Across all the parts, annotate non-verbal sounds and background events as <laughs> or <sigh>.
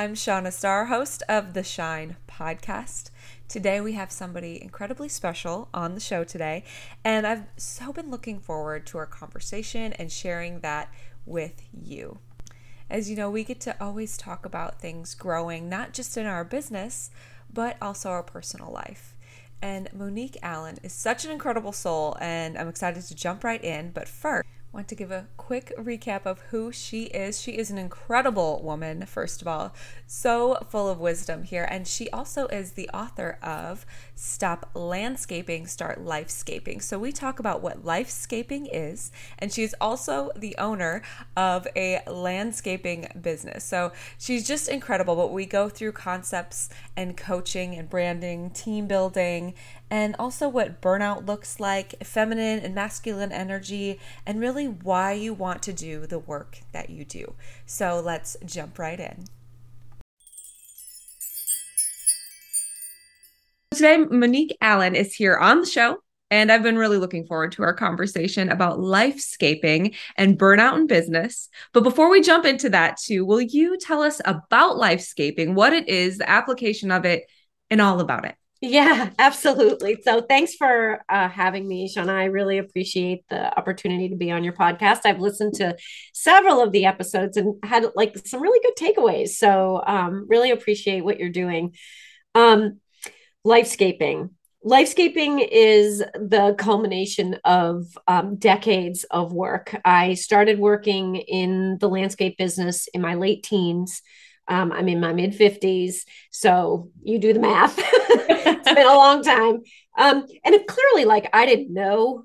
I'm Shauna Starr, host of the Shine podcast. Today we have somebody incredibly special on the show today, and I've so been looking forward to our conversation and sharing that with you. As you know, we get to always talk about things growing, not just in our business, but also our personal life. And Monique Allen is such an incredible soul, and I'm excited to jump right in. But first, want to give a quick recap of who she is. She is an incredible woman, first of all, so full of wisdom here. And she also is the author of Stop Landscaping, Start Lifescaping. So we talk about what lifescaping is. And she's also the owner of a landscaping business. So she's just incredible. But we go through concepts and coaching and branding, team building, and also what burnout looks like, feminine and masculine energy, and really why you want to do the work that you do. So let's jump right in. Today, Monique Allen is here on the show. And I've been really looking forward to our conversation about lifescaping and burnout in business. But before we jump into that, too, will you tell us about lifescaping, what it is, the application of it, and all about it? Yeah, absolutely. So thanks for uh, having me, Shauna. I really appreciate the opportunity to be on your podcast. I've listened to several of the episodes and had like some really good takeaways. So um, really appreciate what you're doing. Um, lifescaping. Lifescaping is the culmination of um, decades of work. I started working in the landscape business in my late teens. Um, I'm in my mid 50s. So you do the math. <laughs> it's been a <laughs> long time. Um, and it clearly, like, I didn't know,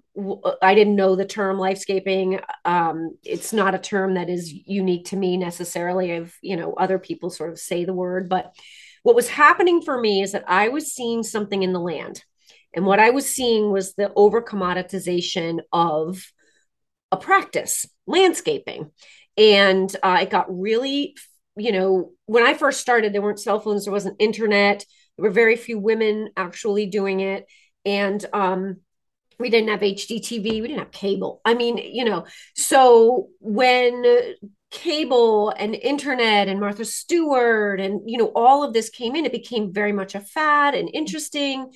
I didn't know the term lifescaping. Um, it's not a term that is unique to me necessarily. I've, you know, other people sort of say the word. But what was happening for me is that I was seeing something in the land. And what I was seeing was the over commoditization of a practice, landscaping. And uh, it got really you know, when I first started, there weren't cell phones, there wasn't internet, there were very few women actually doing it. And um, we didn't have HDTV, we didn't have cable. I mean, you know, so when cable and internet and Martha Stewart and, you know, all of this came in, it became very much a fad and interesting.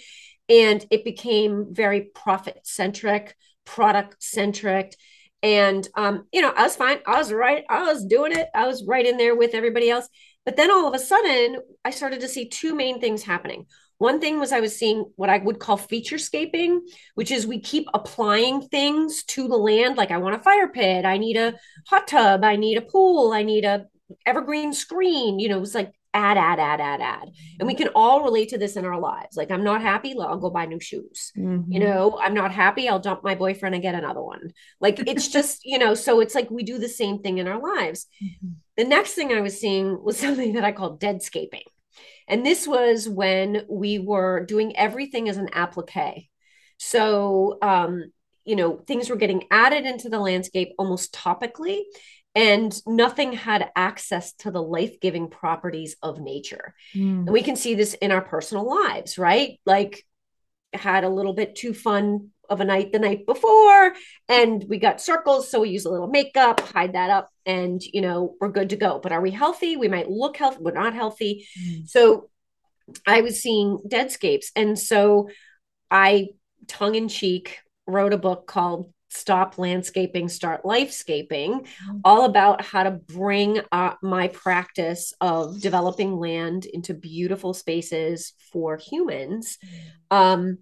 And it became very profit centric, product centric and um, you know, I was fine. I was right. I was doing it. I was right in there with everybody else. But then all of a sudden, I started to see two main things happening. One thing was I was seeing what I would call featurescaping, which is we keep applying things to the land. Like I want a fire pit, I need a hot tub, I need a pool, I need a evergreen screen. You know, it was like add, add, add, add, add. And we can all relate to this in our lives. Like, I'm not happy, I'll go buy new shoes. Mm-hmm. You know, I'm not happy, I'll dump my boyfriend and get another one. Like, it's <laughs> just, you know, so it's like we do the same thing in our lives. Mm-hmm. The next thing I was seeing was <laughs> something that I call deadscaping. And this was when we were doing everything as an applique. So, um, you know, things were getting added into the landscape almost topically and nothing had access to the life-giving properties of nature. Mm. and we can see this in our personal lives right? Like had a little bit too fun of a night the night before and we got circles so we use a little makeup hide that up and you know we're good to go. But are we healthy? We might look healthy we're not healthy. Mm. so i was seeing deadscapes and so i tongue in cheek wrote a book called stop landscaping start lifescaping mm-hmm. all about how to bring uh, my practice of developing land into beautiful spaces for humans mm-hmm. um,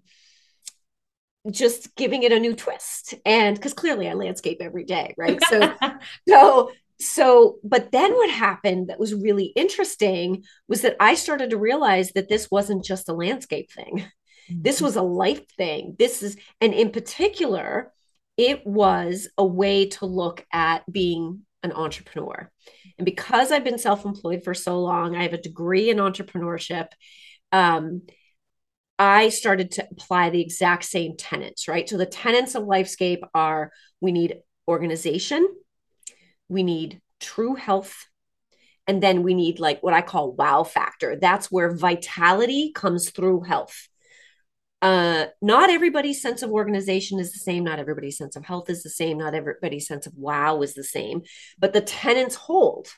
just giving it a new twist and because clearly i landscape every day right so <laughs> so so but then what happened that was really interesting was that i started to realize that this wasn't just a landscape thing this mm-hmm. was a life thing this is and in particular it was a way to look at being an entrepreneur. And because I've been self employed for so long, I have a degree in entrepreneurship. Um, I started to apply the exact same tenets, right? So the tenets of Lifescape are we need organization, we need true health, and then we need like what I call wow factor. That's where vitality comes through health uh, not everybody's sense of organization is the same. Not everybody's sense of health is the same. Not everybody's sense of wow is the same. But the tenants hold.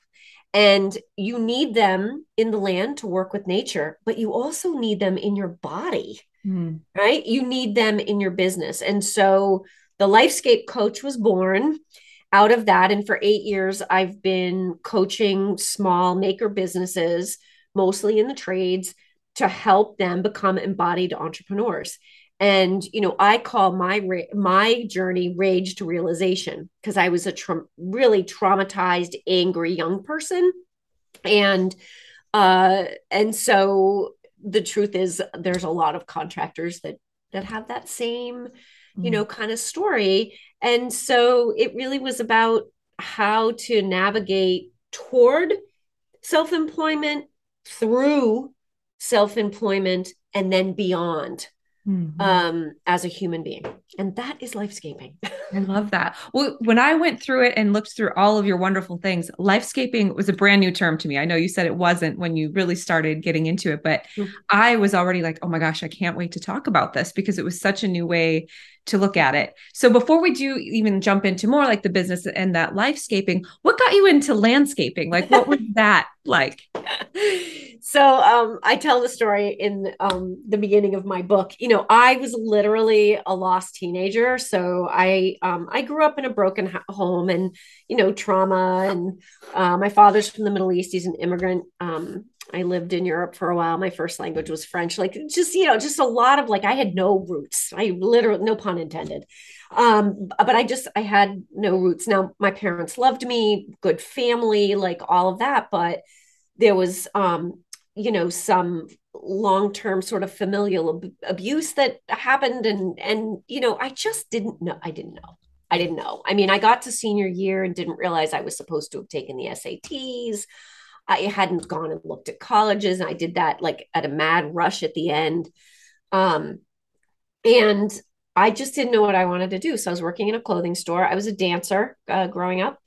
And you need them in the land to work with nature, but you also need them in your body, mm. right? You need them in your business. And so the Lifescape Coach was born out of that. And for eight years, I've been coaching small maker businesses, mostly in the trades, to help them become embodied entrepreneurs. And you know, I call my my journey rage to realization because I was a tra- really traumatized, angry young person, and uh, and so the truth is, there's a lot of contractors that that have that same you mm-hmm. know kind of story and so it really was about how to navigate toward self-employment through self-employment and then beyond mm-hmm. um, as a human being. And that is lifescaping. <laughs> I love that. Well, when I went through it and looked through all of your wonderful things, lifescaping was a brand new term to me. I know you said it wasn't when you really started getting into it, but mm-hmm. I was already like, oh my gosh, I can't wait to talk about this because it was such a new way to look at it. So before we do even jump into more like the business and that lifescaping, what got you into landscaping? Like what was <laughs> that like? so um, I tell the story in um, the beginning of my book. You know, I was literally a lost teenager. So I um, I grew up in a broken home and you know trauma. And uh, my father's from the Middle East. He's an immigrant. Um, I lived in Europe for a while. My first language was French. Like just you know, just a lot of like I had no roots. I literally no pun intended. Um, but I just I had no roots. Now my parents loved me, good family, like all of that, but there was um, you know, some long-term sort of familial ab- abuse that happened and and you know, I just didn't know I didn't know. I didn't know. I mean, I got to senior year and didn't realize I was supposed to have taken the SATs. I hadn't gone and looked at colleges. And I did that like at a mad rush at the end. Um, and I just didn't know what I wanted to do. So I was working in a clothing store. I was a dancer uh, growing up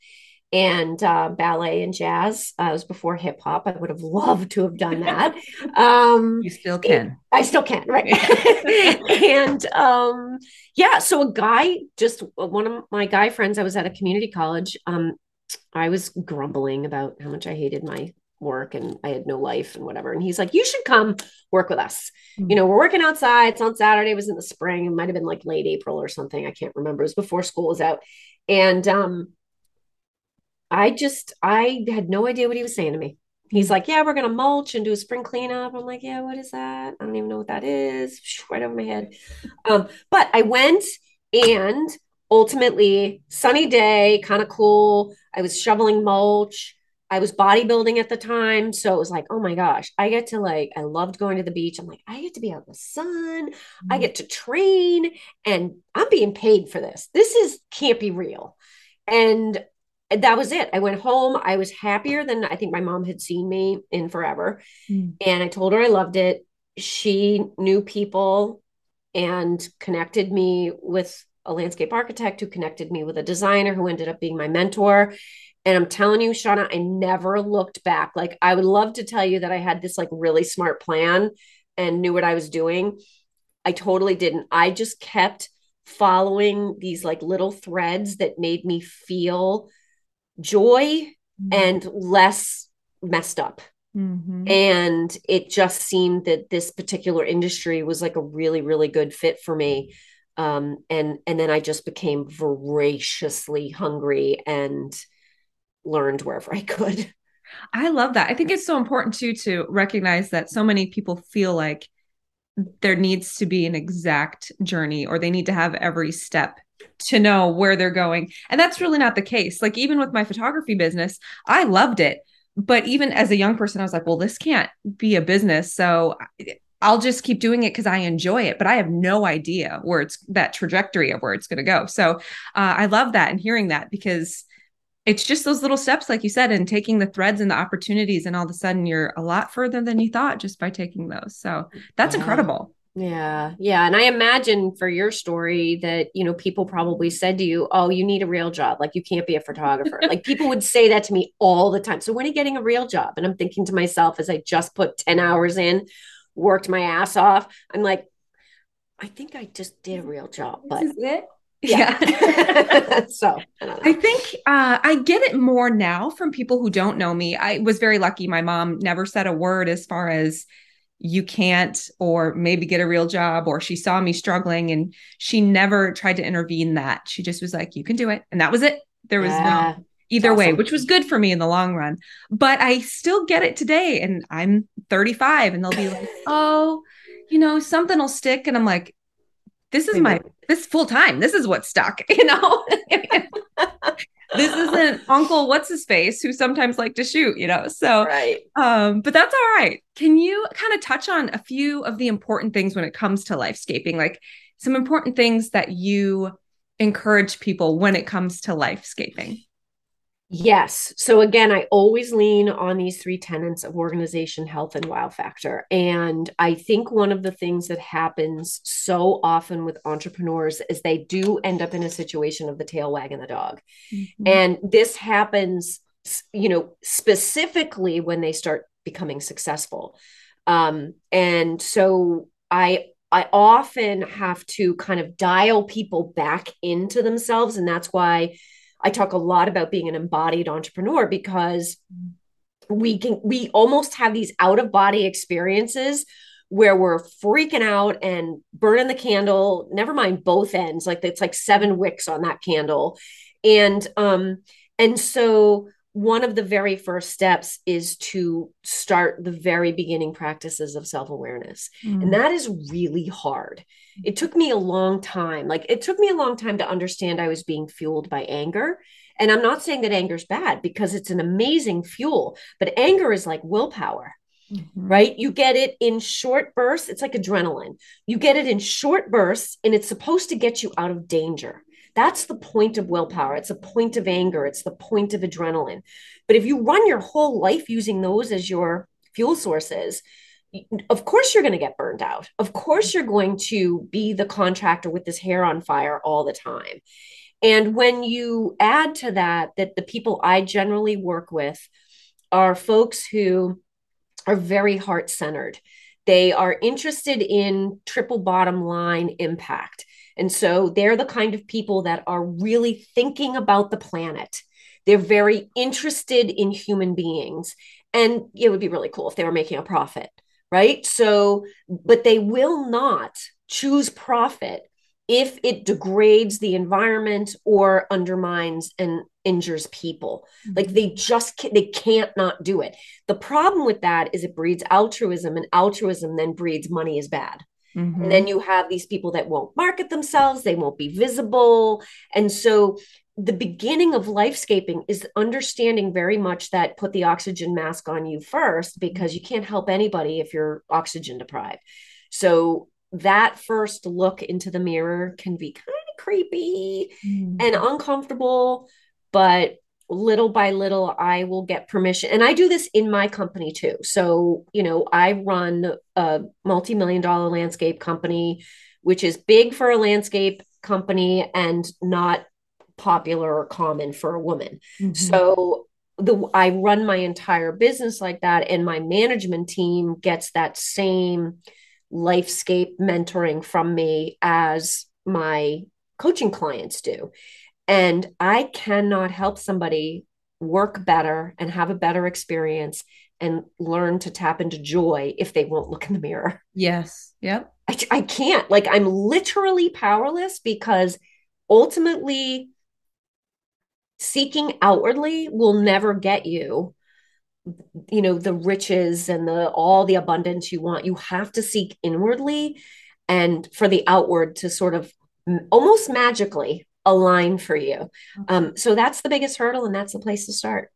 and uh, ballet and jazz. Uh, it was before hip hop. I would have loved to have done that. <laughs> Um, you still can. I still can, right? <laughs> and um, yeah, so a guy, just one of my guy friends, I was at a community college. Um, I was grumbling about how much I hated my work and I had no life and whatever. And he's like, You should come work with us. Mm-hmm. You know, we're working outside. It's on Saturday, it was in the spring. It might have been like late April or something. I can't remember. It was before school was out. And um, I just, I had no idea what he was saying to me. He's like, Yeah, we're going to mulch and do a spring cleanup. I'm like, Yeah, what is that? I don't even know what that is. Right over my head. Um, but I went and ultimately sunny day kind of cool i was shoveling mulch i was bodybuilding at the time so it was like oh my gosh i get to like i loved going to the beach i'm like i get to be out in the sun mm-hmm. i get to train and i'm being paid for this this is can't be real and that was it i went home i was happier than i think my mom had seen me in forever mm-hmm. and i told her i loved it she knew people and connected me with a landscape architect who connected me with a designer who ended up being my mentor. And I'm telling you, Shauna, I never looked back. Like, I would love to tell you that I had this like really smart plan and knew what I was doing. I totally didn't. I just kept following these like little threads that made me feel joy mm-hmm. and less messed up. Mm-hmm. And it just seemed that this particular industry was like a really, really good fit for me um, and and then I just became voraciously hungry and learned wherever I could. <laughs> I love that. I think it's so important too to recognize that so many people feel like there needs to be an exact journey or they need to have every step to know where they're going. And that's really not the case. Like even with my photography business, I loved it. But even as a young person, I was like, well, this can't be a business. So I'll just keep doing it because I enjoy it, but I have no idea where it's that trajectory of where it's going to go. So uh, I love that and hearing that because it's just those little steps, like you said, and taking the threads and the opportunities, and all of a sudden you're a lot further than you thought just by taking those. So that's yeah. incredible. Yeah. Yeah. And I imagine for your story that, you know, people probably said to you, Oh, you need a real job. Like you can't be a photographer. <laughs> like people would say that to me all the time. So when are you getting a real job? And I'm thinking to myself as I just put 10 hours in, worked my ass off. I'm like, I think I just did a real job, but Yeah. Yeah. <laughs> <laughs> so I. I think uh, I get it more now from people who don't know me. I was very lucky. My mom never said a word as far as you can't, or maybe get a real job, or she saw me struggling and she never tried to intervene that. She just was like, you can do it. And that was it. There was Yeah. no either way, which was good for me in the long run. But I still get it today. And I'm 35 and they'll be like, oh, you know, something will stick. And I'm like, this is my this full time. This is what stuck, <laughs> you know. <laughs> this isn't Uncle what's his face who sometimes like to shoot, you know. So right. um, but that's all right. Can you kind of touch on a few of the important things when it comes to lifescaping? Like some important things that you encourage people when it comes to lifescaping? Yes. So again, I always lean on these three tenets of organization, health, and wow factor. And I think one of the things that happens so often with entrepreneurs is they do end up in a situation of the tail wagging the dog. Mm-hmm. And this happens, you know, specifically when they start becoming successful. Um, and so I I often have to kind of dial people back into themselves. And that's why I talk a lot about being an embodied entrepreneur because we can we almost have these out of body experiences where we're freaking out and burning the candle never mind both ends like it's like seven wicks on that candle. And um and so one of the very first steps is to start the very beginning practices of self-awareness. Mm-hmm. and that is really hard. It took me a long time like it took me a long time to understand i was being fueled by anger. And i'm not saying that anger is bad because it's an amazing fuel but anger is like willpower Mm-hmm. right? You get it in short bursts it's like adrenaline. You get it in short bursts and it's supposed to get you out of danger that's the point of willpower it's a point of anger it's the point of adrenaline but if you run your whole life using those as your fuel sources of course you're going to get burned out. Of course you're going to be the contractor with this hair on fire all the time. And when you add to that that the people I generally work with are folks who are very heart centered. They are interested in triple bottom line impact. And so they're the kind of people that are really thinking about the planet. They're very interested in human beings. And it would be really cool if they were making a profit right? So, but they will not choose profit if it degrades the environment or undermines and injures people. Mm-hmm. Like they just can't, they can't not do it. The problem with that is it breeds altruism, and altruism then breeds money is bad. Mm-hmm. And then you have these people that won't market themselves, they won't be visible. And so the beginning of lifescaping is understanding very much that put the oxygen mask on you first because you can't help anybody if you're oxygen deprived. So that first look into the mirror can be kind of creepy Mm-hmm. and uncomfortable, but little by little I will get permission. And I do this in my company too. So, you know, I run a multi-million dollar landscape company which is big for a landscape company and not popular or common for a woman. Mm-hmm. So the I run my entire business like that and my management team gets that same lifescape mentoring from me as my coaching clients do. And I cannot help somebody work better and have a better experience and learn to tap into joy if they won't look in the mirror. <laughs> yes. Yep. I, I can't. Like, I'm literally powerless because ultimately, seeking outwardly will never get you you know the riches and the all the abundance you want you have to seek inwardly and for the outward to sort of almost magically align for you um so that's the biggest hurdle and that's the place to start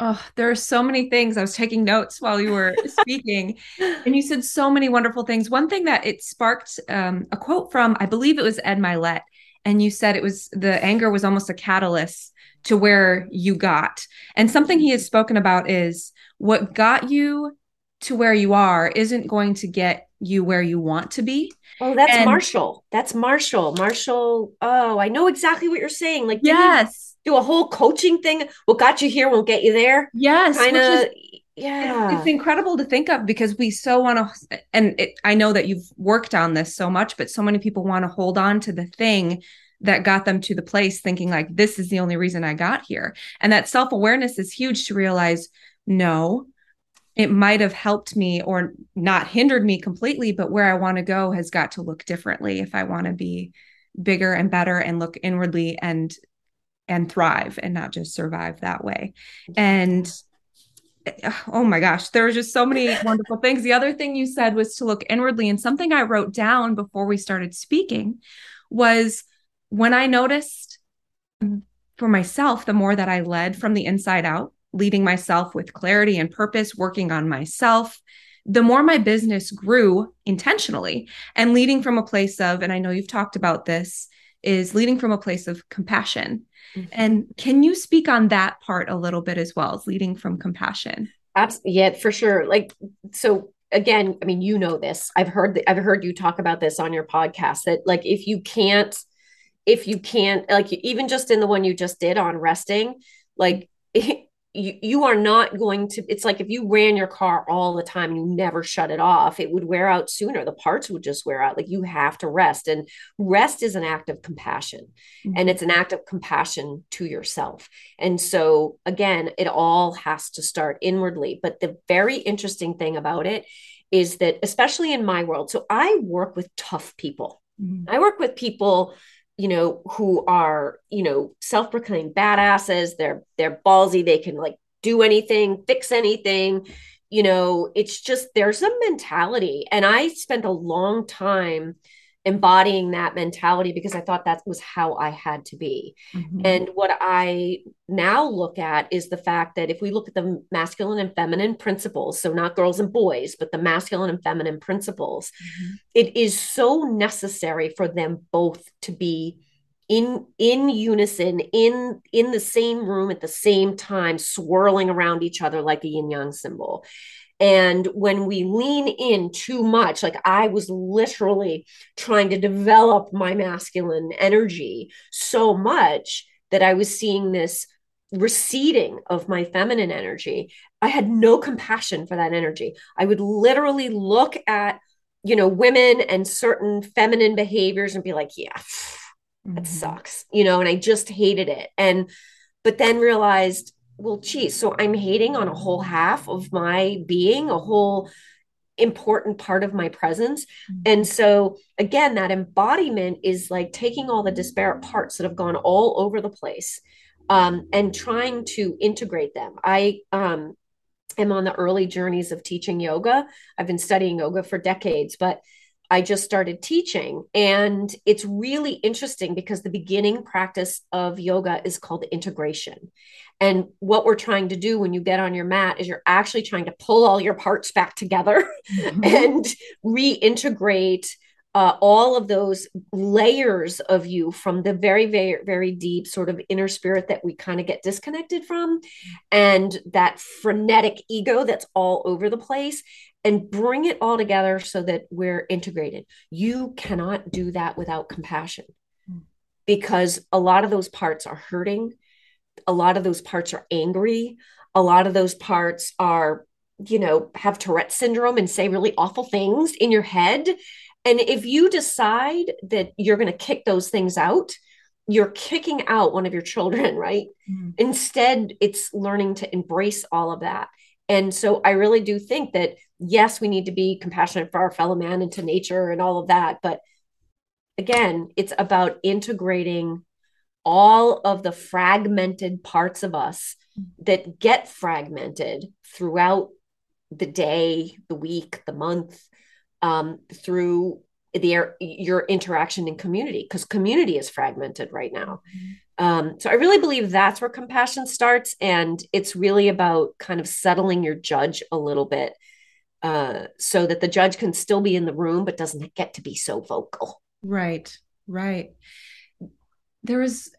Oh, there are so many things. I was taking notes while you were <laughs> speaking, and you said so many wonderful things. One thing that it sparked um, a quote from, I believe it was Ed Mylett, and you said it was the anger was almost a catalyst to where you got. And something he has spoken about is what got you to where you are isn't going to get you where you want to be. oh that's And- marshall that's marshall marshall oh i know exactly what you're saying like Yes. do a whole coaching thing what got you here won't get you there Yes. kind of yeah it's incredible to think of because we so want to and it, i know that you've worked on this so much but so many people want to hold on to the thing that got them to the place thinking like this is the only reason I got here. And that self-awareness is huge to realize no, it might have helped me or not hindered me completely, but where I want to go has got to look differently if I want to be bigger and better and look inwardly and and thrive and not just survive that way. And oh my gosh, there were just so many <laughs> wonderful things. The other thing you said was to look inwardly. And something I wrote down before we started speaking was when I noticed for myself, the more that I led from the inside out, leading myself with clarity and purpose, working on myself, the more my business grew intentionally and leading from a place of, and I know you've talked about this, is leading from a place of compassion Mm-hmm. And can you speak on that part a little bit as well as leading from compassion? Absolutely. Yeah, for sure. Like, so again, I mean, you know this. I've heard I've heard you talk about this on your podcast that like if you can't if you can't like even just in the one you just did on resting, like <laughs> you, you are not going to it's like if you ran your car all the time you never shut it off it would wear out sooner. The parts would just wear out. Like you have to rest and rest is an act of compassion mm-hmm. and it's an act of compassion to yourself. And so again it all has to start inwardly. But the very interesting thing about it is that especially in my world so i work with tough people. Mm-hmm. i work with people you know who are you know self-proclaimed badasses they're they're ballsy they can like do anything fix anything you know it's just there's a mentality. And i spent a long time embodying that mentality because I thought that was how I had to be. Mm-hmm. And what I now look at is the fact that if we look at the masculine and feminine principles, so not girls and boys, but the masculine and feminine principles, mm-hmm. it is so necessary for them both to be in in unison in in the same room at the same time swirling around each other like a yin yang symbol and when we lean in too much, like I was literally trying to develop my masculine energy so much that I was seeing this receding of my feminine energy. I had no compassion for that energy. I would literally look at, you know, women and certain feminine behaviors and be like, yeah, that mm-hmm. sucks, you know, and I just hated it. And, but then realized well, geez, so I'm hating on a whole half of my being, a whole important part of my presence. Mm-hmm. And so, again, that embodiment is like taking all the disparate parts that have gone all over the place um, and trying to integrate them. I um, am on the early journeys of teaching yoga. I've been studying yoga for decades, but I just started teaching. And it's really interesting because the beginning practice of yoga is called integration. And what we're trying to do when you get on your mat is you're actually trying to pull all your parts back together <laughs> mm-hmm. and reintegrate uh, all of those layers of you from the very, very, very deep sort of inner spirit that we kind of get disconnected from, and that frenetic ego that's all over the place, and bring it all together so that we're integrated. You cannot do that without compassion hmm. because a lot of those parts are hurting a lot of those parts are angry a lot of those parts are you know have tourette syndrome and say really awful things in your head and if you decide that you're going to kick those things out you're kicking out one of your children <laughs> right? Mm-hmm. instead it's learning to embrace all of that. And so i really do think that yes we need to be compassionate for our fellow man and to nature and all of that but again it's about integrating all of the fragmented parts of us that get fragmented throughout the day, the week, the month, um, through the your interaction in community because community is fragmented right now. Um, so I really believe that's where compassion starts, and it's really about kind of settling your judge a little bit, uh, so that the judge can still be in the room but doesn't get to be so vocal. Right, right there was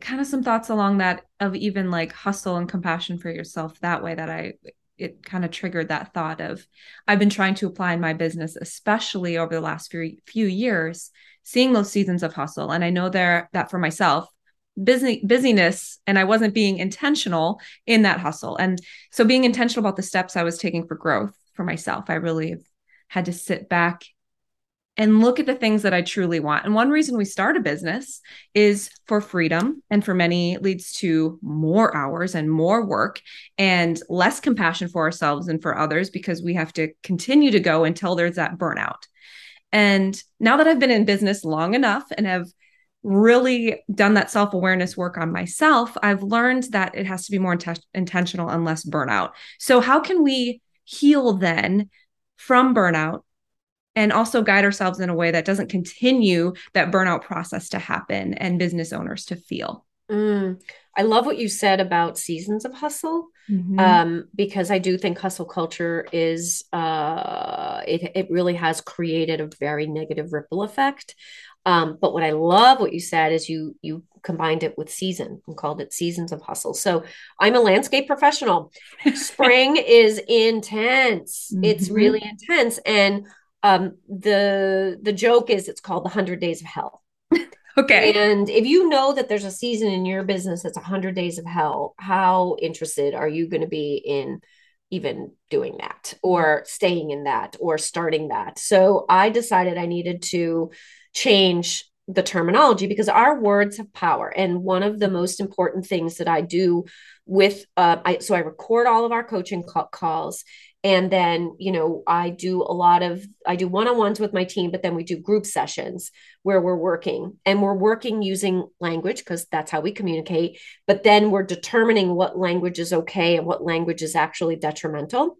kind of some thoughts along that of even like hustle and compassion for yourself that way that I it kind of triggered that thought of I've been trying to apply in my business especially over the last few few years seeing those seasons of hustle. And I know there that for myself busy busyness and I wasn't being intentional in that hustle. And so being intentional about the steps I was taking for growth for myself I really had to sit back and look at the things that I truly want. And one reason we start a business is for freedom, and for many leads to more hours and more work and less compassion for ourselves and for others because we have to continue to go until there's that burnout. And now that I've been in business long enough and have really done that self awareness work on myself, I've learned that it has to be more int- intentional and less burnout. So, how can we heal then from burnout and also guide ourselves in a way that doesn't continue that burnout process to happen and business owners to feel? Mm, I love what you said about seasons of hustle, mm-hmm. um, because I do think hustle culture is uh, it it really has created a very negative ripple effect. Um, but what I love what you said is you you combined it with season and called it seasons of hustle. So I'm a landscape professional. <laughs> Spring is intense. Mm-hmm. It's really intense. And um, the the joke is it's called the hundred days of hell. okay. And if you know that there's a season in your business that's a hundred days of hell, how interested are you going to be in even doing that or staying in that or starting that? So I decided I needed to change the terminology because our words have power. And one of the most important things that I do with, uh, I, so I record all of our coaching calls. And then, you know, I do a lot of, I do one on ones with my team, but then we do group sessions where we're working. And we're working using language because that's how we communicate. But then we're determining what language is okay and what language is actually detrimental.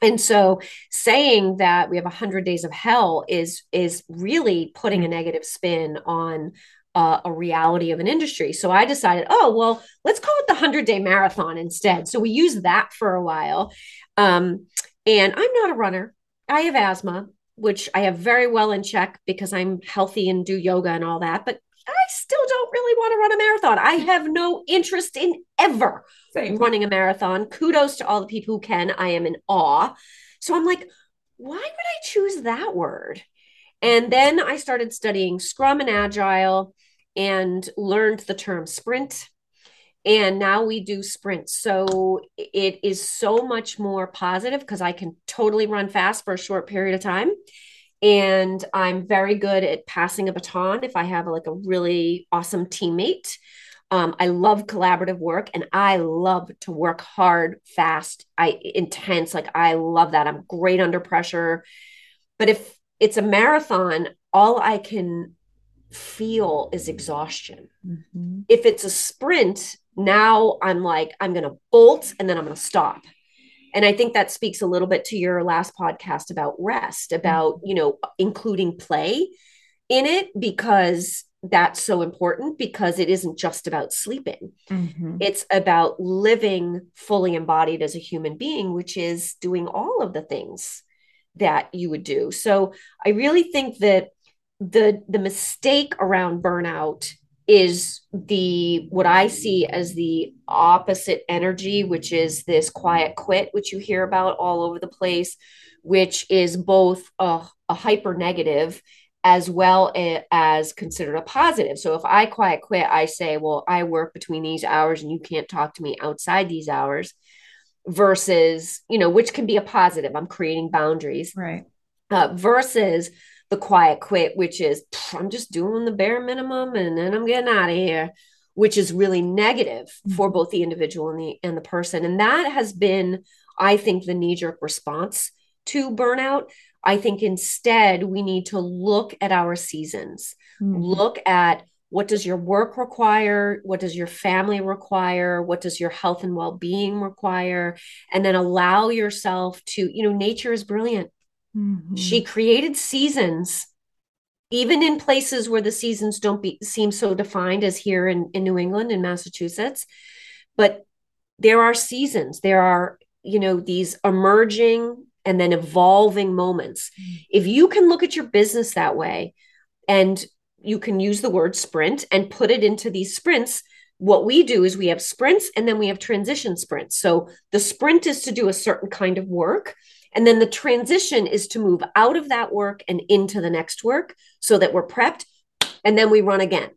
And so saying that we have 100 days of hell is is really putting a negative spin on uh, a reality of an industry. So i decided oh well let's call it the 100 day marathon instead. So we use that for a while um, and i'm not a runner i have asthma which i have very well in check because i'm healthy and do yoga and all that but I still don't really want to run a marathon. I have no interest in ever Same. running a marathon. Kudos to all the people who can. I am in awe. So I'm like, why would I choose that word? And then I started studying Scrum and Agile and learned the term sprint. And now we do sprints. So it is so much more positive because I can totally run fast for a short period of time and I'm very good at passing a baton if I have like a really awesome teammate. Um, I love collaborative work and I love to work hard, fast, I intense. Like I love that. I'm great under pressure. But if it's a marathon, all I can feel is exhaustion. Mm-hmm. If it's a sprint, now I'm like, I'm going to bolt and then I'm going to stop and i think that speaks a little bit to your last podcast about rest about mm-hmm. you know including play in it because that's so important because it isn't just about sleeping mm-hmm. it's about living fully embodied as a human being which is doing all of the things that you would do so i really think that the the mistake around burnout is the what I see as the opposite energy, which is this quiet quit, which you hear about all over the place, which is both a, a hyper negative as well as considered a positive. So if I quiet quit, I say, well, I work between these hours and you can't talk to me outside these hours versus, you know, which can be a positive. I'm creating boundaries. Right. Uh, versus the quiet quit, which is I'm just doing the bare minimum and then I'm getting out of here, which is really negative mm-hmm. for both the individual and the and the person. And that has been, I think, the knee-jerk response to burnout. I think instead we need to look at our seasons, mm-hmm. look at what does your work require what does your family require what does your health and well-being require and then allow yourself to you know nature is brilliant Mm-hmm. She created seasons, even in places where the seasons don't be, seem so defined as here in, in New England and Massachusetts. But there are seasons, there are, you know, these emerging and then evolving moments. Mm-hmm. If you can look at your business that way and you can use the word sprint and put it into these sprints what we do is we have sprints and then we have transition sprints. So the sprint is to do a certain kind of work. And then the transition is to move out of that work and into the next work so that we're prepped and then we run again.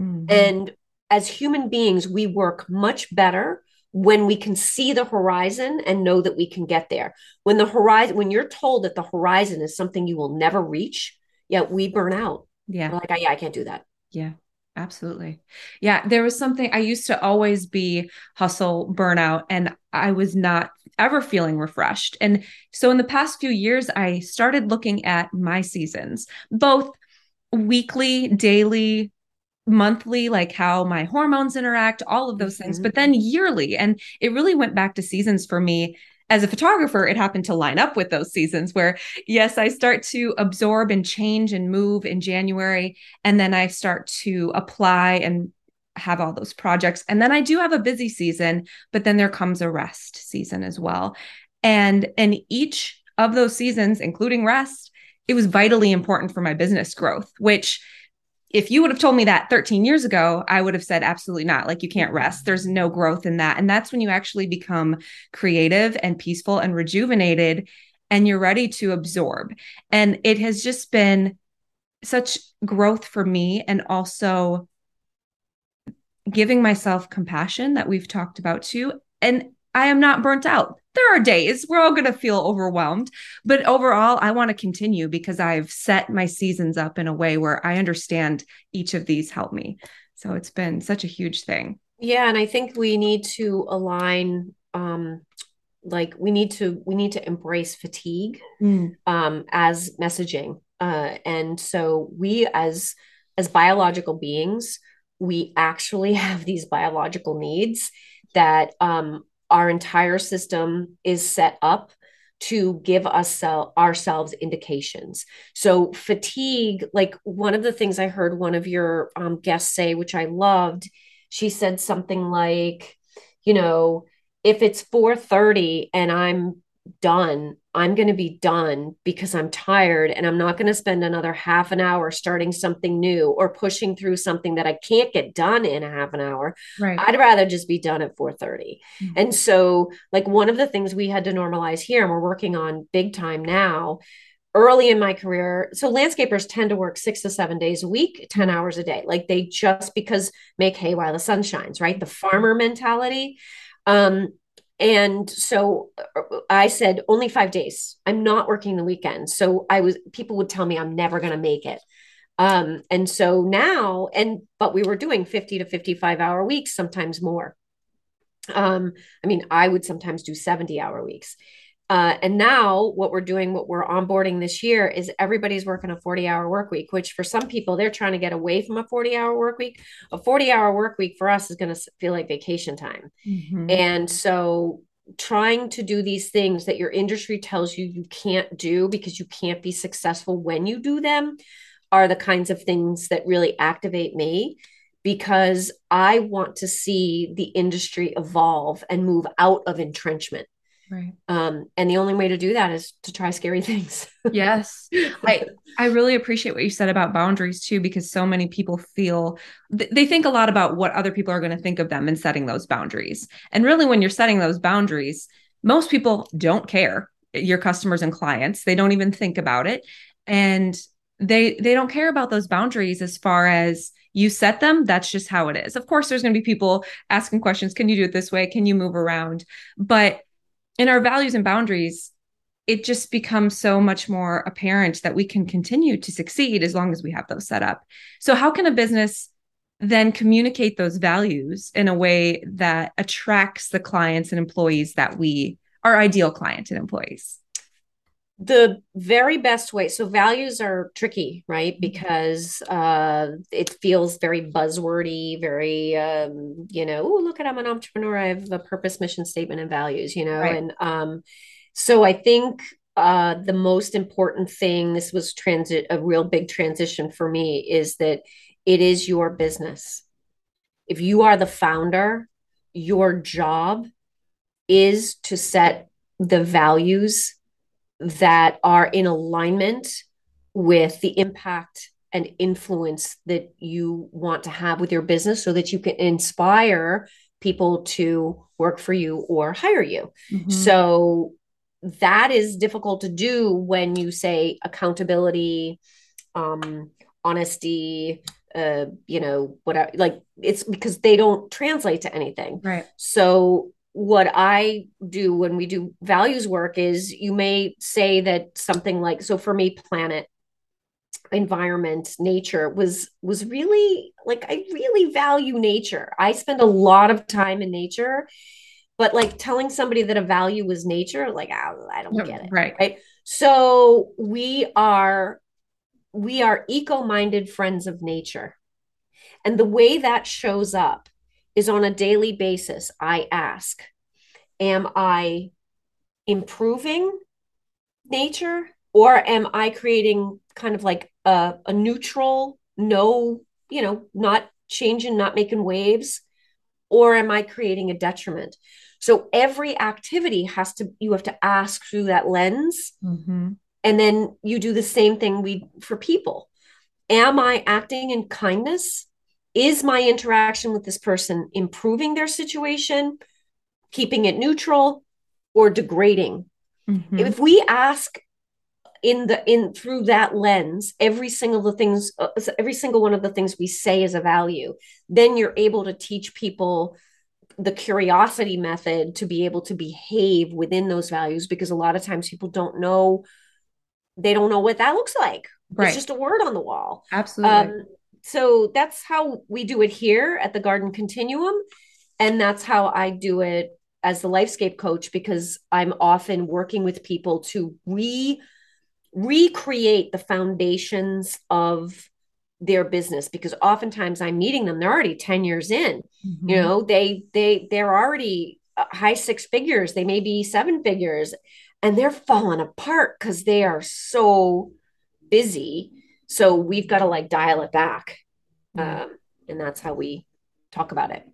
Mm-hmm. And as human beings, we work much better when we can see the horizon and know that we can get there. When the horizon, when you're told that the horizon is something you will never reach, yet we burn out. Yeah. We're like, yeah, I can't do that. Yeah. Absolutely. Yeah, there was something I used to always be hustle burnout and I was not ever feeling refreshed. And so in the past few years I started looking at my seasons, both weekly, daily, monthly, like how my hormones interact, all of those mm-hmm. things, but then yearly. And it really went back to seasons for me as a photographer, it happened to line up with those seasons where, yes, I start to absorb and change and move in January. And then I start to apply and have all those projects. And then I do have a busy season, but then there comes a rest season as well. And in each of those seasons, including rest, it was vitally important for my business growth, which if you would have told me that 13 years ago, I would have said absolutely not. Like you can't rest. There's no growth in that. And that's when you actually become creative and peaceful and rejuvenated and you're ready to absorb. And it has just been such growth for me and also giving myself compassion that we've talked about too. And I am not burnt out. There are days we're all going to feel overwhelmed but overall i want to continue because i've set my seasons up in a way where i understand each of these help me. So it's been such a huge thing. Yeah and i think we need to align um like we need to we need to embrace fatigue mm. um as messaging. Uh and so we as as biological beings we actually <laughs> have these biological needs that um our entire system is set up to give us ourselves indications. So fatigue, like one of the things I heard one of your um, guests say, which I loved, she said something like, you know, if it's 4:30 and I'm done, I'm going to be done because I'm tired and I'm not going to spend another half an hour starting something new or pushing through something that I can't get done in a half an hour. Right. I'd rather just be done at 4:30. Mm-hmm. And so like one of the things we had to normalize here and we're working on big time now early in my career so landscapers tend to work 6 to 7 days a week 10 hours a day like they just because make hay while the sun shines right the farmer mentality um and so I said, only five days. I'm not working the weekend. So I was, people would tell me I'm never going to make it. Um, and so now, and, but we were doing 50 to 55 hour weeks, sometimes more. Um, I mean, I would sometimes do 70 hour weeks. Uh, and now what we're doing, what we're onboarding this year is everybody's working a 40 hour work week, which for some people, they're trying to get away from a 40 hour work week. A 40 hour work week for us is going to feel like vacation time. Mm-hmm. And so trying to do these things that your industry tells you you can't do because you can't be successful when you do them are the kinds of things that really activate me because I want to see the industry evolve and move out of entrenchment. Right. Um, and the only way to do that is to try scary <laughs> things. yes. I I really appreciate what you said about boundaries too, because so many people feel they think a lot about what other people are going to think of them in setting those boundaries. And really, when you're setting those boundaries, most people don't care. Your customers and clients, they don't even think about it. And they they don't care about those boundaries as far as you set them that's just how it is of course there's going to be people asking questions can you do it this way can you move around but in our values and boundaries, it just becomes so much more apparent that we can continue to succeed as long as we have those set up. So, how can a business then communicate those values in a way that attracts the clients and employees that we our ideal client and employees? The very best way so values are tricky right mm-hmm. because uh it feels very buzzwordy very um you know oh look at i'm an entrepreneur i have a purpose mission statement and values you know right. and um so i think uh the most important thing this was transit a real big transition for me is that it is your business if you are the founder your job is to set the values that are in alignment with the impact and influence that you want to have with your business so that you can inspire people to work for you or hire you. Mm-hmm. So that is difficult to do when you say accountability, um, honesty, uh, you know, what like it's because they don't translate to anything. Right. So what I do when we do values work is you may say that something like, so for me, planet, environment nature was was really like i really value nature. I spend a lot of time in nature but like telling somebody that a value was nature like oh, i don't get it right. right? So we are we are eco-minded friends of nature. And the way that shows up is on a daily basis i ask am i improving nature or am i creating kind of like a, a neutral no you know not changing not making waves or am i creating a detriment? So every activity has to you have to ask through that lens. Mm-hmm. and then you do the same thing we for people. Am i acting in kindness is my interaction with this person improving their situation keeping it neutral or degrading mm-hmm. if we ask in the in through that lens every single the things uh, every single one of the things we say is a value then you're able to teach people the curiosity method to be able to behave within those values because a lot of times people don't know they don't know what that looks like right. it's just a word on the wall absolutely um, so that's how we do it here at the garden continuum. And that's how i do it as the lifescape coach because i'm often working with people to re recreate the foundations of their business because oftentimes I'm meeting them they're already 10 years in. Mm-hmm. you know they they they're already uh, high six figures they may be seven figures and they're falling apart cuz they are so busy so we've got to like dial it back mm-hmm. um, and that's how we talk about it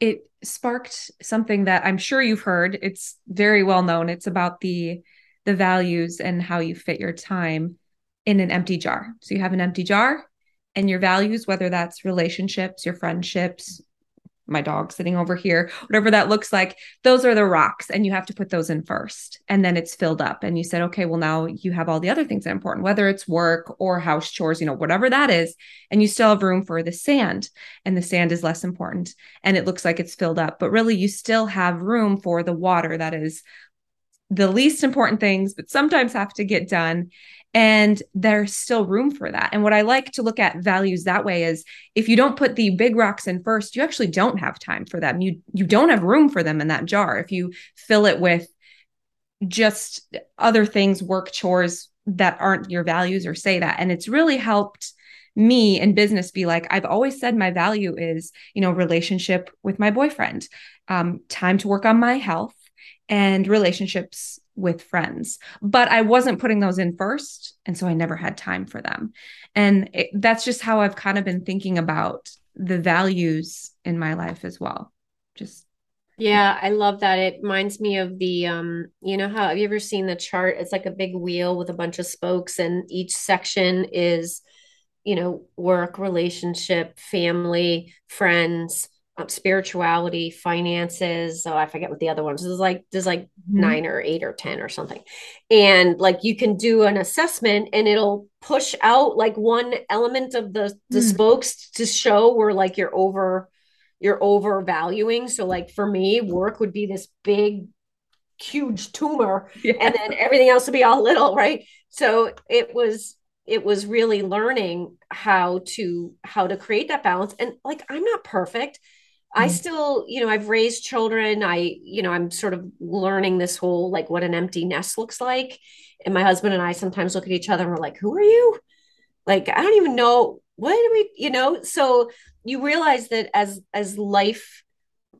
it sparked something that I'm sure you've heard it's very well known it's about the the values and how you fit your time in an empty jar. So you have an empty jar and your values, whether that's relationships, your friendships, my dog sitting over here, whatever that looks like, those are the rocks. And you have to put those in first. And then it's filled up. And you said, okay, well, now you have all the other things that are important, whether it's work or house chores, you know, whatever that is. And you still have room for the sand. And the sand is less important. And it looks like it's filled up. But really, you still have room for the water that is the least important things, but sometimes have to get done. And there's still room for that. And what I like to look at values that way is if you don't put the big rocks in first, you actually don't have time for them. You you don't have room for them in that jar. If you fill it with just other things, work chores that aren't your values or say that. And it's really helped me in business be like i've always said my value is you know relationship with my boyfriend um, time to work on my health and relationships with friends. But i wasn't putting those in first and so i never had time for them. And it, that's just how i've kind of been thinking about the values in my life as well. Just yeah i love that. It reminds me of the um you know how have you ever seen the chart? It's like a big wheel with a bunch of spokes and each section is you know work relationship family friends um, spirituality, finances. Oh, I forget what the other ones. There's like there's like mm-hmm. nine or eight or ten or something, and like you can do an assessment and it'll push out like one element of the the mm-hmm. spokes to show where like you're over you're overvaluing. So like for me, work would be this big huge tumor yeah. and then everything else would be all little right so it was it was really learning how to how to create that balance and like i'm not perfect I mm-hmm. still, you know, I've raised children. I, you know, I'm sort of learning this whole like what an empty nest looks like. And my husband and I sometimes look at each other and we're like, who are you? Like, I don't even know what do we, you know? So you realize that as as life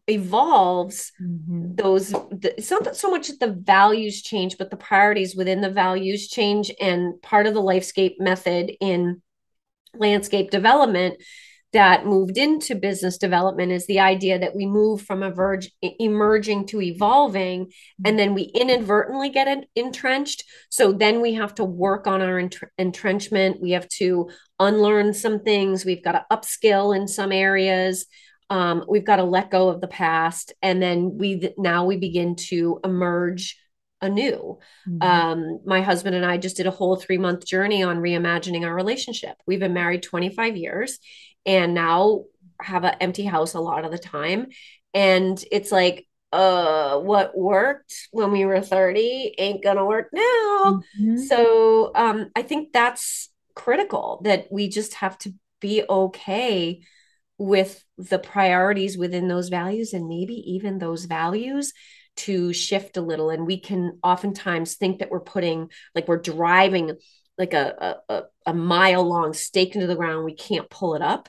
evolves, mm-hmm. those the, it's not so much that the values change, but the priorities within the values change. And part of the lifescape method in landscape development that moved into business development is the idea that we move from a verge, emerging to evolving and then we inadvertently get entrenched so then we have to work on our entrenchment we have to unlearn some things we've got to upskill in some areas um, we've got to let go of the past and then we now we begin to emerge anew. Mm-hmm. Um, my husband and I just did a whole three month journey on reimagining our relationship. We've been married 25 years and now have an empty house a lot of the time. And it's like, uh, what worked when we were 30 ain't gonna work now. Mm-hmm. So um, I think that's critical that we just have to be okay with the priorities within those values and maybe even those values to shift a little and we can oftentimes think that we're putting like we're driving like a a, a mile long stake into the ground we can't pull it up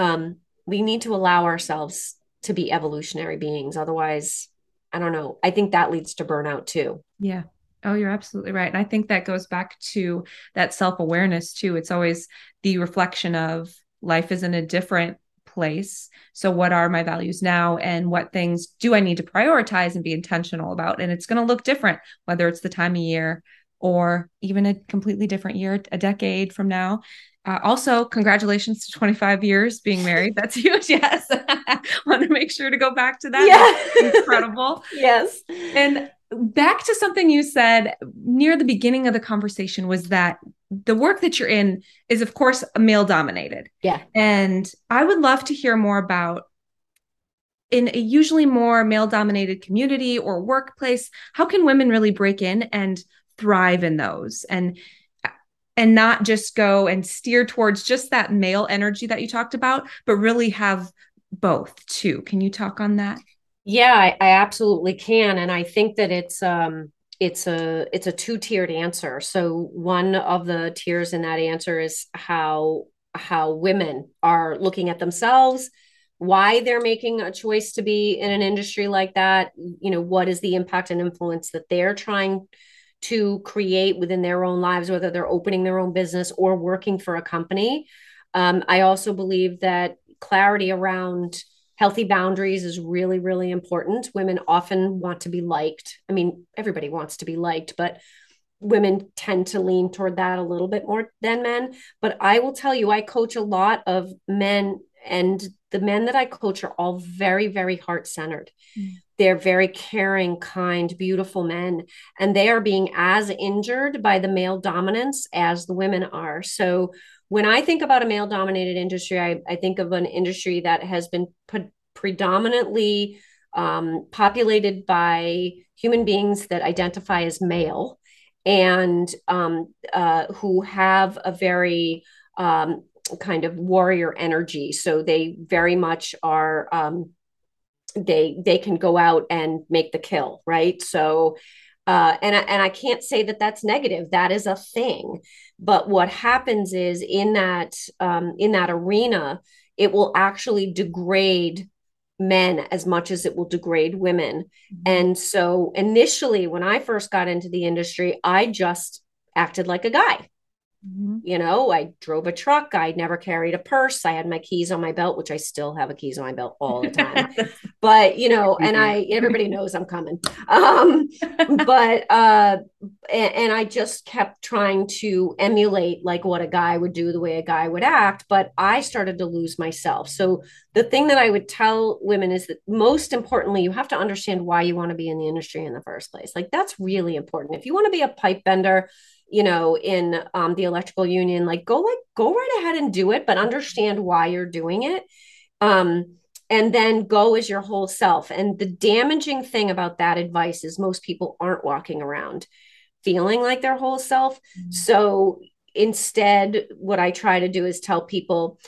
um, we need to allow ourselves to be evolutionary beings otherwise i don't know i think that leads to burnout too yeah Oh, you're absolutely right. And I think that goes back to that self awareness too. It's always the reflection of life is in a different place. So, what are my values now? And what things do I need to prioritize and be intentional about? And it's going to look different, whether it's the time of year or even a completely different year, a decade from now. Uh, also, congratulations to 25 years being married. That's <laughs> huge. Yes. <laughs> Want to make sure to go back to that. Yeah. incredible. <laughs> yes. And back to something you said near the beginning of the conversation was that the work that you're in is of course male dominated yeah and i would love to hear more about in a usually more male dominated community or workplace how can women really break in and thrive in those and and not just go and steer towards just that male energy that you talked about but really have both too can you talk on that yeah, I, I absolutely can, and I think that it's um it's a it's a two tiered answer. So one of the tiers in that answer is how how women are looking at themselves, why they're making a choice to be in an industry like that. You know, what is the impact and influence that they're trying to create within their own lives, whether they're opening their own business or working for a company. Um, I also believe that clarity around healthy boundaries is really really important women often want to be liked i mean everybody wants to be liked but women tend to lean toward that a little bit more than men but i will tell you i coach a lot of men and the men that i coach are all very very heart centered mm. They're very caring kind beautiful men and they are being as injured by the male dominance as the women are so when I think about a male dominated industry, I, I, think of an industry that has been predominantly um, populated by human beings that identify as male and um, uh, who have a very um, kind of warrior energy. So they very much are. Um, they they can go out and make the kill, right? So uh, and I, and I can't say that that's negative. That is a thing. But what happens is in that um, in that arena, it will actually degrade men as much as it will degrade women. Mm-hmm. And so initially, when I first got into the industry, I just acted like a guy. Mm-hmm. You know, I drove a truck. I never carried a purse. I had my keys on my belt, which I still have a keys on my belt all the time. <laughs> but you know, and I everybody knows I'm coming. Um, but uh, and, and I just kept trying to emulate like what a guy would do, the way a guy would act. But I started to lose myself. So the thing that I would tell women is that most importantly, you have to understand why you want to be in the industry in the first place. Like that's really important. If you want to be a pipe bender you know in um, the electrical union like go like go right ahead and do it but understand why you're doing it um, and then go as your whole self and the damaging thing about that advice is most people aren't walking around feeling like their whole self mm-hmm. so instead what i try to do is tell people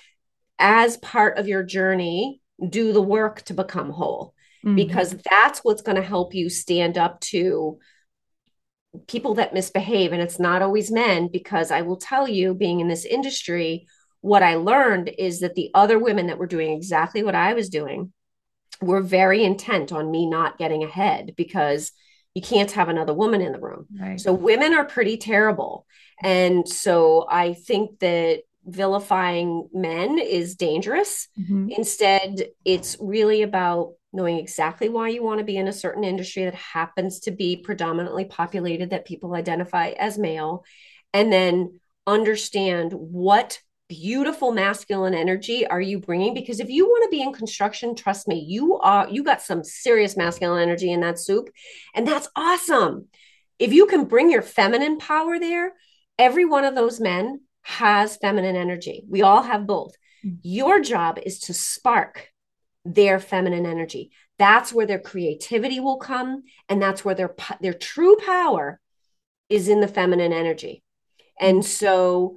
as part of your journey do the work to become whole mm-hmm. because that's what's going to help you stand up to people that misbehave and it's not always men because i will tell you being in this industry what i learned is that the other women that were doing exactly what i was doing were very intent on me not getting ahead because you can't have another woman in the room right. so women are pretty terrible and so i think that vilifying men is dangerous mm-hmm. instead it's really about knowing exactly why you want to be in a certain industry that happens to be predominantly populated that people identify as male and then understand what beautiful masculine energy are you bringing because if you want to be in construction trust me you are you got some serious masculine energy in that soup and that's awesome. If you can bring your feminine power there every one of those men has feminine energy. We all have both. Mm. your job is to spark their feminine energy. That's where their creativity will come, and that's where their their true power is in the feminine energy. And so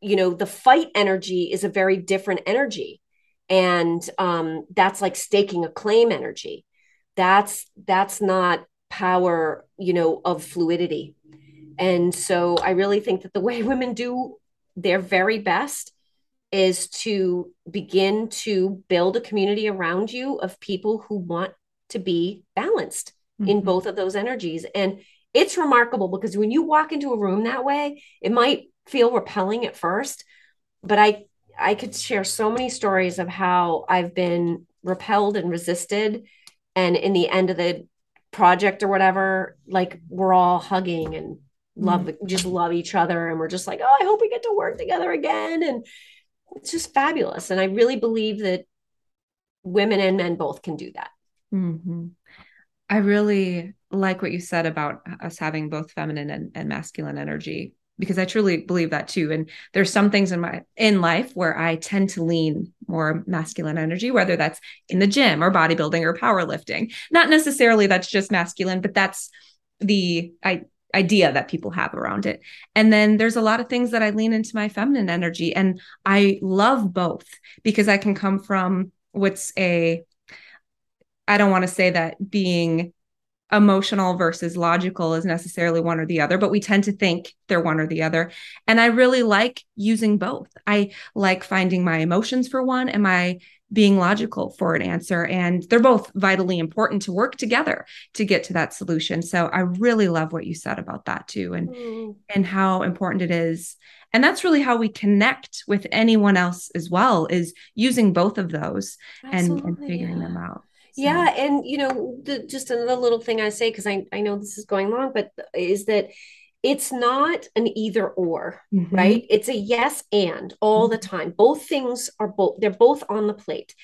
you know the fight energy is a very different energy and um, that's like staking a claim energy that's that's not power you know of fluidity and so i really think that the way women do their very best is to begin to build a community around you of people who want to be balanced mm-hmm. in both of those energies and it's remarkable because when you walk into a room that way it might feel repelling at first but i i could share so many stories of how i've been repelled and resisted and in the end of the project or whatever like we're all hugging and love mm-hmm. just love each other and we're just like oh i hope we get to work together again and it's just fabulous and i really believe that women and men both can do that mm-hmm. i really like what you said about us having both feminine and, and masculine energy because I truly believe that too. And there's some things in my in life where I tend to lean more masculine energy, whether that's in the gym or bodybuilding or powerlifting. Not necessarily that's just masculine, but that's the I, idea that people have around it. And then there's a lot of things that I lean into my feminine energy, and I love both because I can come from what's a I don't want to say that being emotional versus logical is necessarily one or the other, but we tend to think they're one or the other. And I really like using both. I like finding my emotions for one and my being logical for an answer. And they're both vitally important to work together to get to that solution. So I really love what you said about that too and mm. and how important it is. And that's really how we connect with anyone else as well is using both of those and, and figuring yeah. them out. Yeah, and you know, the, just another little thing I say because I I know this is going long, but is that it's not an either or, mm-hmm. right? It's a yes and all mm-hmm. the time. Both things are both they're both on the plate.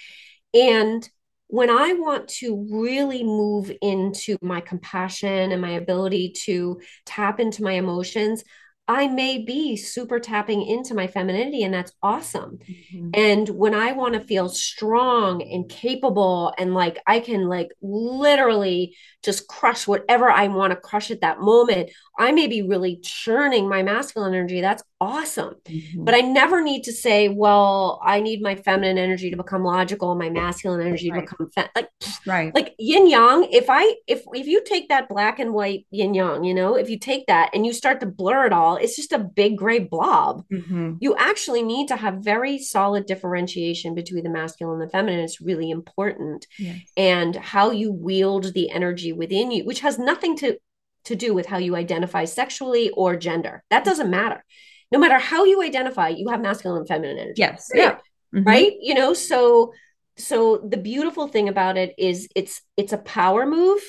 And when I want to really move into my compassion and my ability to tap into my emotions, I may be super tapping into my femininity, and that's awesome. Mm-hmm. And when I want to feel strong and capable, and like I can like literally just crush whatever I want to crush at that moment, I may be really churning my masculine energy. That's awesome. Mm-hmm. But I never need to say, well, I need my feminine energy to become logical and my masculine energy right. to become fe-. like right. Like yin yang, if I if if you take that black and white yin yang, you know, if you take that and you start to blur it all, it's just a big gray blob. Mm-hmm. You actually need to have very solid differentiation between the masculine and the feminine. It's really important. Yes. And how you wield the energy within you, which has nothing to to do with how you identify sexually or gender. That doesn't matter no matter how you identify, you have masculine and feminine energy. Yes. Yeah. Mm-hmm. Right. You know, so so the beautiful thing about it is it's it's a power move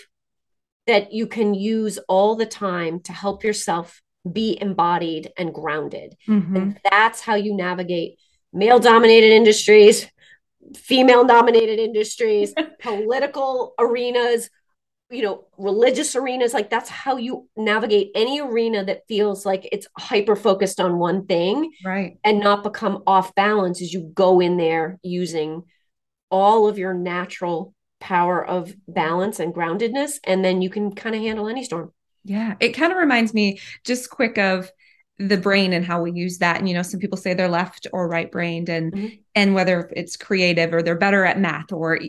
that you can use all the time to help yourself be embodied and grounded. Mm-hmm. And that's how you navigate male dominated industries, female dominated industries, <laughs> political arenas, you know religious arenas like that's how you navigate any arena that feels like it's hyper focused on one thing right and not become off balance as you go in there using all of your natural power of balance and groundedness and then you can kind of handle any storm yeah it kind of reminds me just quick of the brain and how we use that. And you know some people say they're left or right brained and mm-hmm. and whether it's creative or they're better at math or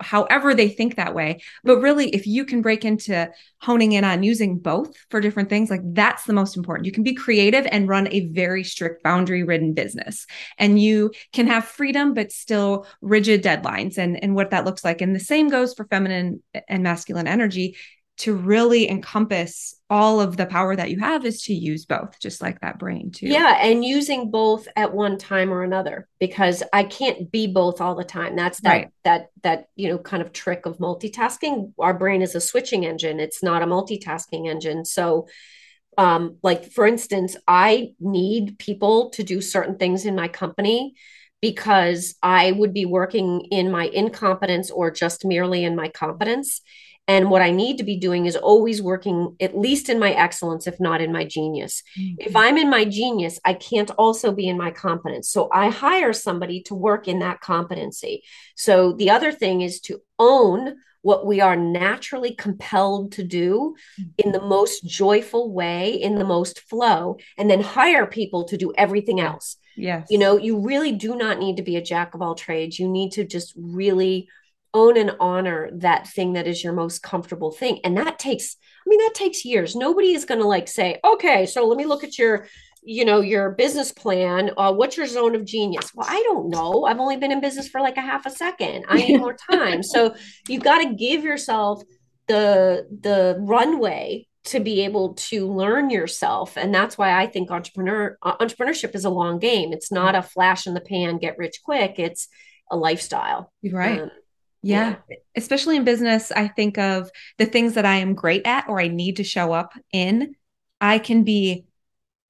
however they think that way. But really if you can break into honing in on using both for different things like that's the most important. You can be creative and run a very strict boundary ridden business. And you can have freedom but still rigid deadlines and and what that looks like. And the same goes for feminine and masculine energy to really encompass all of the power that you have is to use both just like that brain too. Yeah and using both at one time or another because i can't be both all the time. That's that right. that that you know kind of trick of multitasking. Our brain is a switching engine. It's not a multitasking engine. So um like for instance i need people to do certain things in my company because i would be working in my incompetence or just merely in my competence And what I need to be doing is always working at least in my excellence, if not in my genius. Mm-hmm. If I'm in my genius, I can't also be in my competence. So I hire somebody to work in that competency. So the other thing is to own what we are naturally compelled to do mm-hmm. in the most joyful way, in the most flow, and then hire people to do everything else. Yes. You know, you really do not need to be a jack of all trades. You need to just really own and honor that thing that is your most comfortable thing. And that takes, I mean, that takes years. Nobody is going to like say, okay, so let me look at your, you know, your business plan. Uh, what's your zone of genius? Well, I don't know. I've only been in business for like a half a second. I need more time. So you've got to give yourself the the runway to be able to learn yourself and that's why i think entrepreneur uh, entrepreneurship is a long game it's not a flash in the pan get rich quick it's a lifestyle right um, yeah. yeah. Especially in business, I think of the things that I am great at or I need to show up in. I can be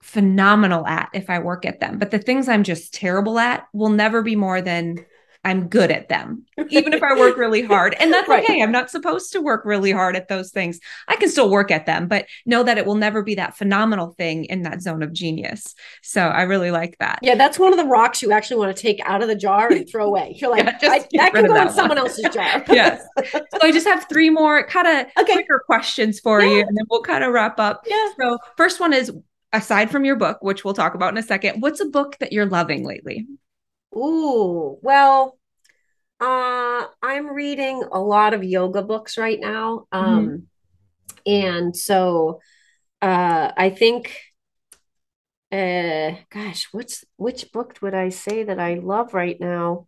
phenomenal at if I work at them. But the things I'm just terrible at will never be more than I'm good at them, even if I work <laughs> really hard. And that's right. okay. I'm not supposed to work really hard at those things. I can still work at them, but know that it will never be that phenomenal thing in that zone of genius. So I really like that. Yeah, that's one of the rocks you actually want to take out of the jar and throw away. You're like, <laughs> yeah, I, that can go in someone else's <laughs> jar. yes. So I just have three more kind of okay. quicker questions for yeah. you, and then we'll kind of wrap up. Yeah. So first one is aside from your book, which we'll talk about in a second, what's a book that you're loving lately? Ooh, well, uh, I'm reading a lot of yoga books right now. Um, mm-hmm. and so uh, I think uh gosh, what's which book would I say that I love right now?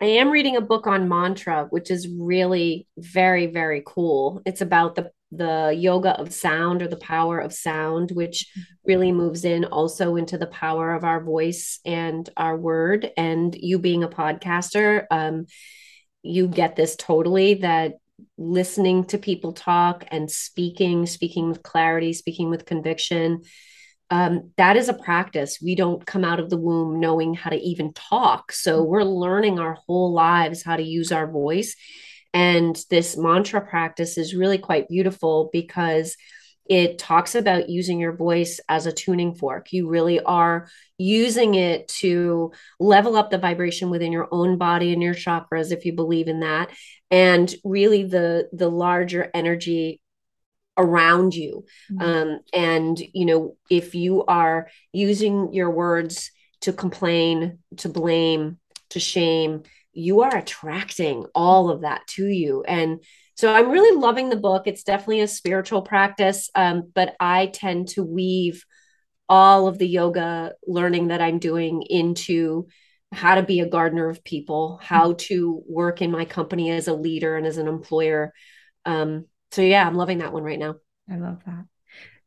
I am reading a book on mantra, which is really very, very cool. It's about the the yoga of sound or the power of sound, which really moves in also into the power of our voice and our word. And you being a podcaster, um, you get this totally that listening to people talk and speaking, speaking with clarity, speaking with conviction. Um, that is a practice. We don't come out of the womb knowing how to even talk. So we're learning our whole lives how to use our voice and this mantra practice is really quite beautiful because it talks about using your voice as a tuning fork. You really are using it to level up the vibration within your own body and your chakras, if you believe in that, and really the the larger energy around you. Mm-hmm. Um, and you know, if you are using your words to complain, to blame, to shame, you are attracting all of that to you. And so I'm really loving the book. It's definitely a spiritual practice, um, but I tend to weave all of the yoga learning that I'm doing into how to be a gardener of people, how to work in my company as a leader and as an employer. Um, so, yeah, I'm loving that one right now. I love that.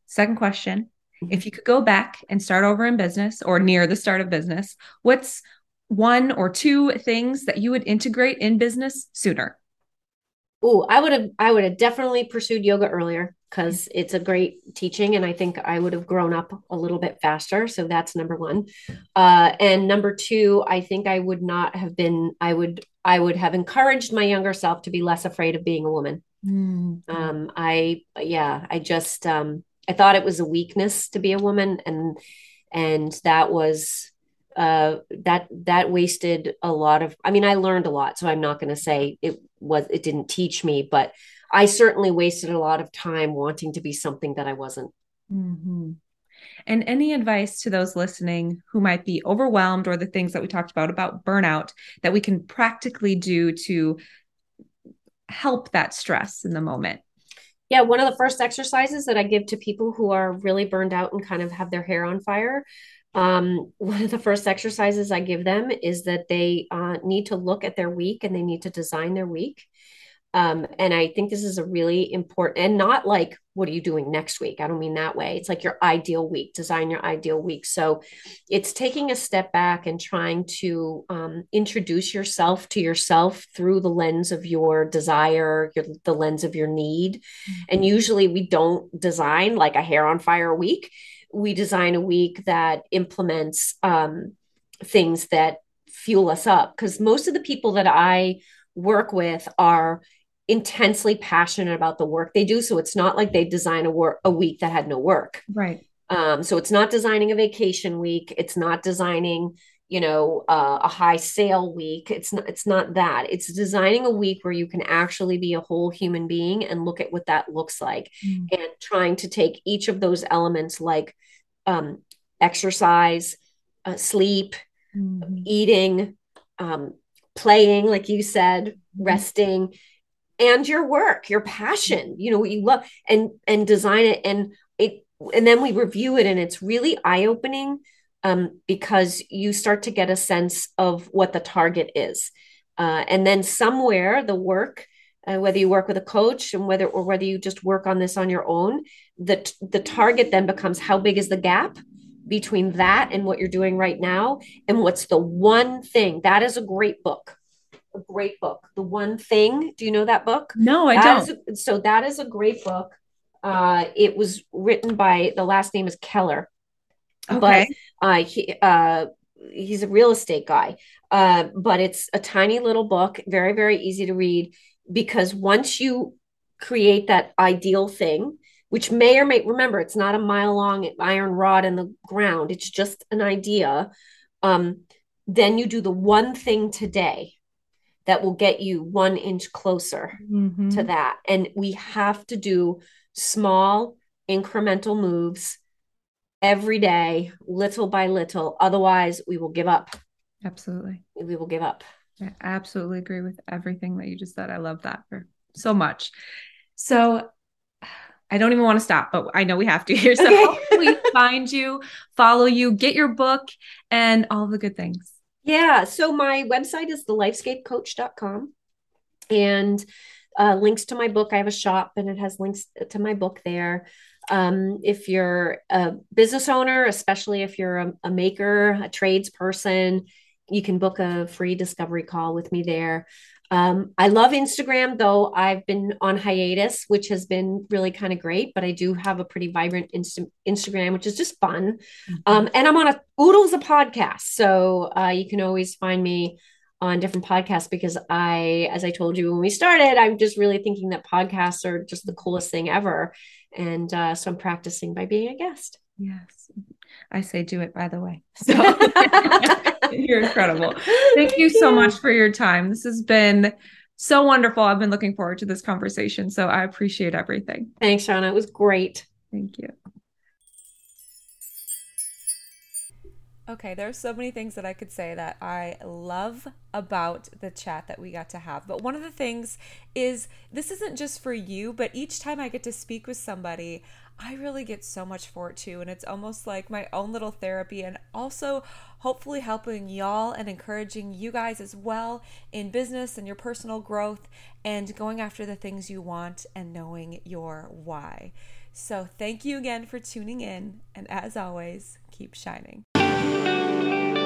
Second question if you could go back and start over in business or near the start of business, what's one or two things that you would integrate in business sooner? Oh, I would have I would have definitely pursued yoga earlier because it's a great teaching and I think I would have grown up a little bit faster. So that's number one. Uh, and number two, I think I would not have been, I would, I would have encouraged my younger self to be less afraid of being a woman. Mm-hmm. Um, I, yeah, I just, um, I thought it was a weakness to be a woman and, and that was uh, that that wasted a lot of i mean i learned a lot so i'm not going to say it was it didn't teach me but i certainly wasted a lot of time wanting to be something that i wasn't mm-hmm. and any advice to those listening who might be overwhelmed or the things that we talked about about burnout that we can practically do to help that stress in the moment yeah, one of the first exercises that I give to people who are really burned out and kind of have their hair on fire um, <laughs> one of the first exercises I give them is that they uh, need to look at their week and they need to design their week. Um, and I think this is a really important and not like, what are you doing next week? I don't mean that way. It's like your ideal week, design your ideal week. So it's taking a step back and trying to um, introduce yourself to yourself through the lens of your desire, your, the lens of your need. Mm-hmm. And usually we don't design like a hair on fire week we design a week that implements um, things that fuel us up because most of the people that i work with are intensely passionate about the work they do. So it's not like they design a work a week that had no work. Right. Um, so it's not designing a vacation week. It's not designing, you know, uh, a high sale week. It's not. It's not that. It's designing a week where you can actually be a whole human being and look at what that looks like, mm. and trying to take each of those elements like um, exercise, uh, sleep, mm-hmm. eating, um, playing, like you said, mm-hmm. resting, and your work, your passion. You know what you love, and and design it and it and then we review it and it's really eye-opening um, because you start to get a sense of what the target is. Uh, and then somewhere the work uh, whether you work with a coach and whether or whether you just work on this on your own the the target then becomes how big is the gap between that and what you're doing right now and what's the one thing. That is a great book. A great book. The one thing. Do you know that book? No i that don't. a, so that is a great book. Uh, it was written by the last name is Keller, okay. but uh, he uh, he's a real estate guy. Uh, but it's a tiny little book, very very easy to read because once you create that ideal thing, which may or may remember, it's not a mile long iron rod in the ground. It's just an idea. Um, then you do the one thing today that will get you one inch closer mm-hmm. to that. And we have to do small incremental moves every day, little by little. Otherwise, we will give up. Absolutely. We will give up. I absolutely agree with everything that you just said. I love that for so much. So I don't even want to stop, but I know we have to here. So okay. hopefully <laughs> find you, follow you, get your book and all the good things. Yeah. So my website is thelifescapecoach.com. And uh, links to my book. I have a shop and it has links to my book there. Um, if you're a business owner, especially if you're a, a maker, a tradesperson, you can book a free discovery call with me there. Um, I love Instagram, though I've been on hiatus, which has been really kind of great. But I do have a pretty vibrant Insta- Instagram, which is just fun. Mm-hmm. Um, and I'm on a Oodles a podcast, so uh, you can always find me on different podcasts because I, as I told you when we started, I'm just really thinking that podcasts are just the coolest thing ever. And uh, so I'm practicing by being a guest. Yes. I say do it, by the way. <laughs> So <laughs> you're incredible. Thank you so much for your time. This has been so wonderful. I've been looking forward to this conversation. So I appreciate everything. Thanks, Shauna. It was great. Thank you. Okay, there's so many things that I could say that I love about the chat that we got to have. But one of the things is this isn't just for you, but each time I get to speak with somebody, I really get so much for it too. And it's almost like my own little therapy and also hopefully helping y'all and encouraging you guys as well in business and your personal growth and going after the things you want and knowing your why. So, thank you again for tuning in. And as always, keep shining. Música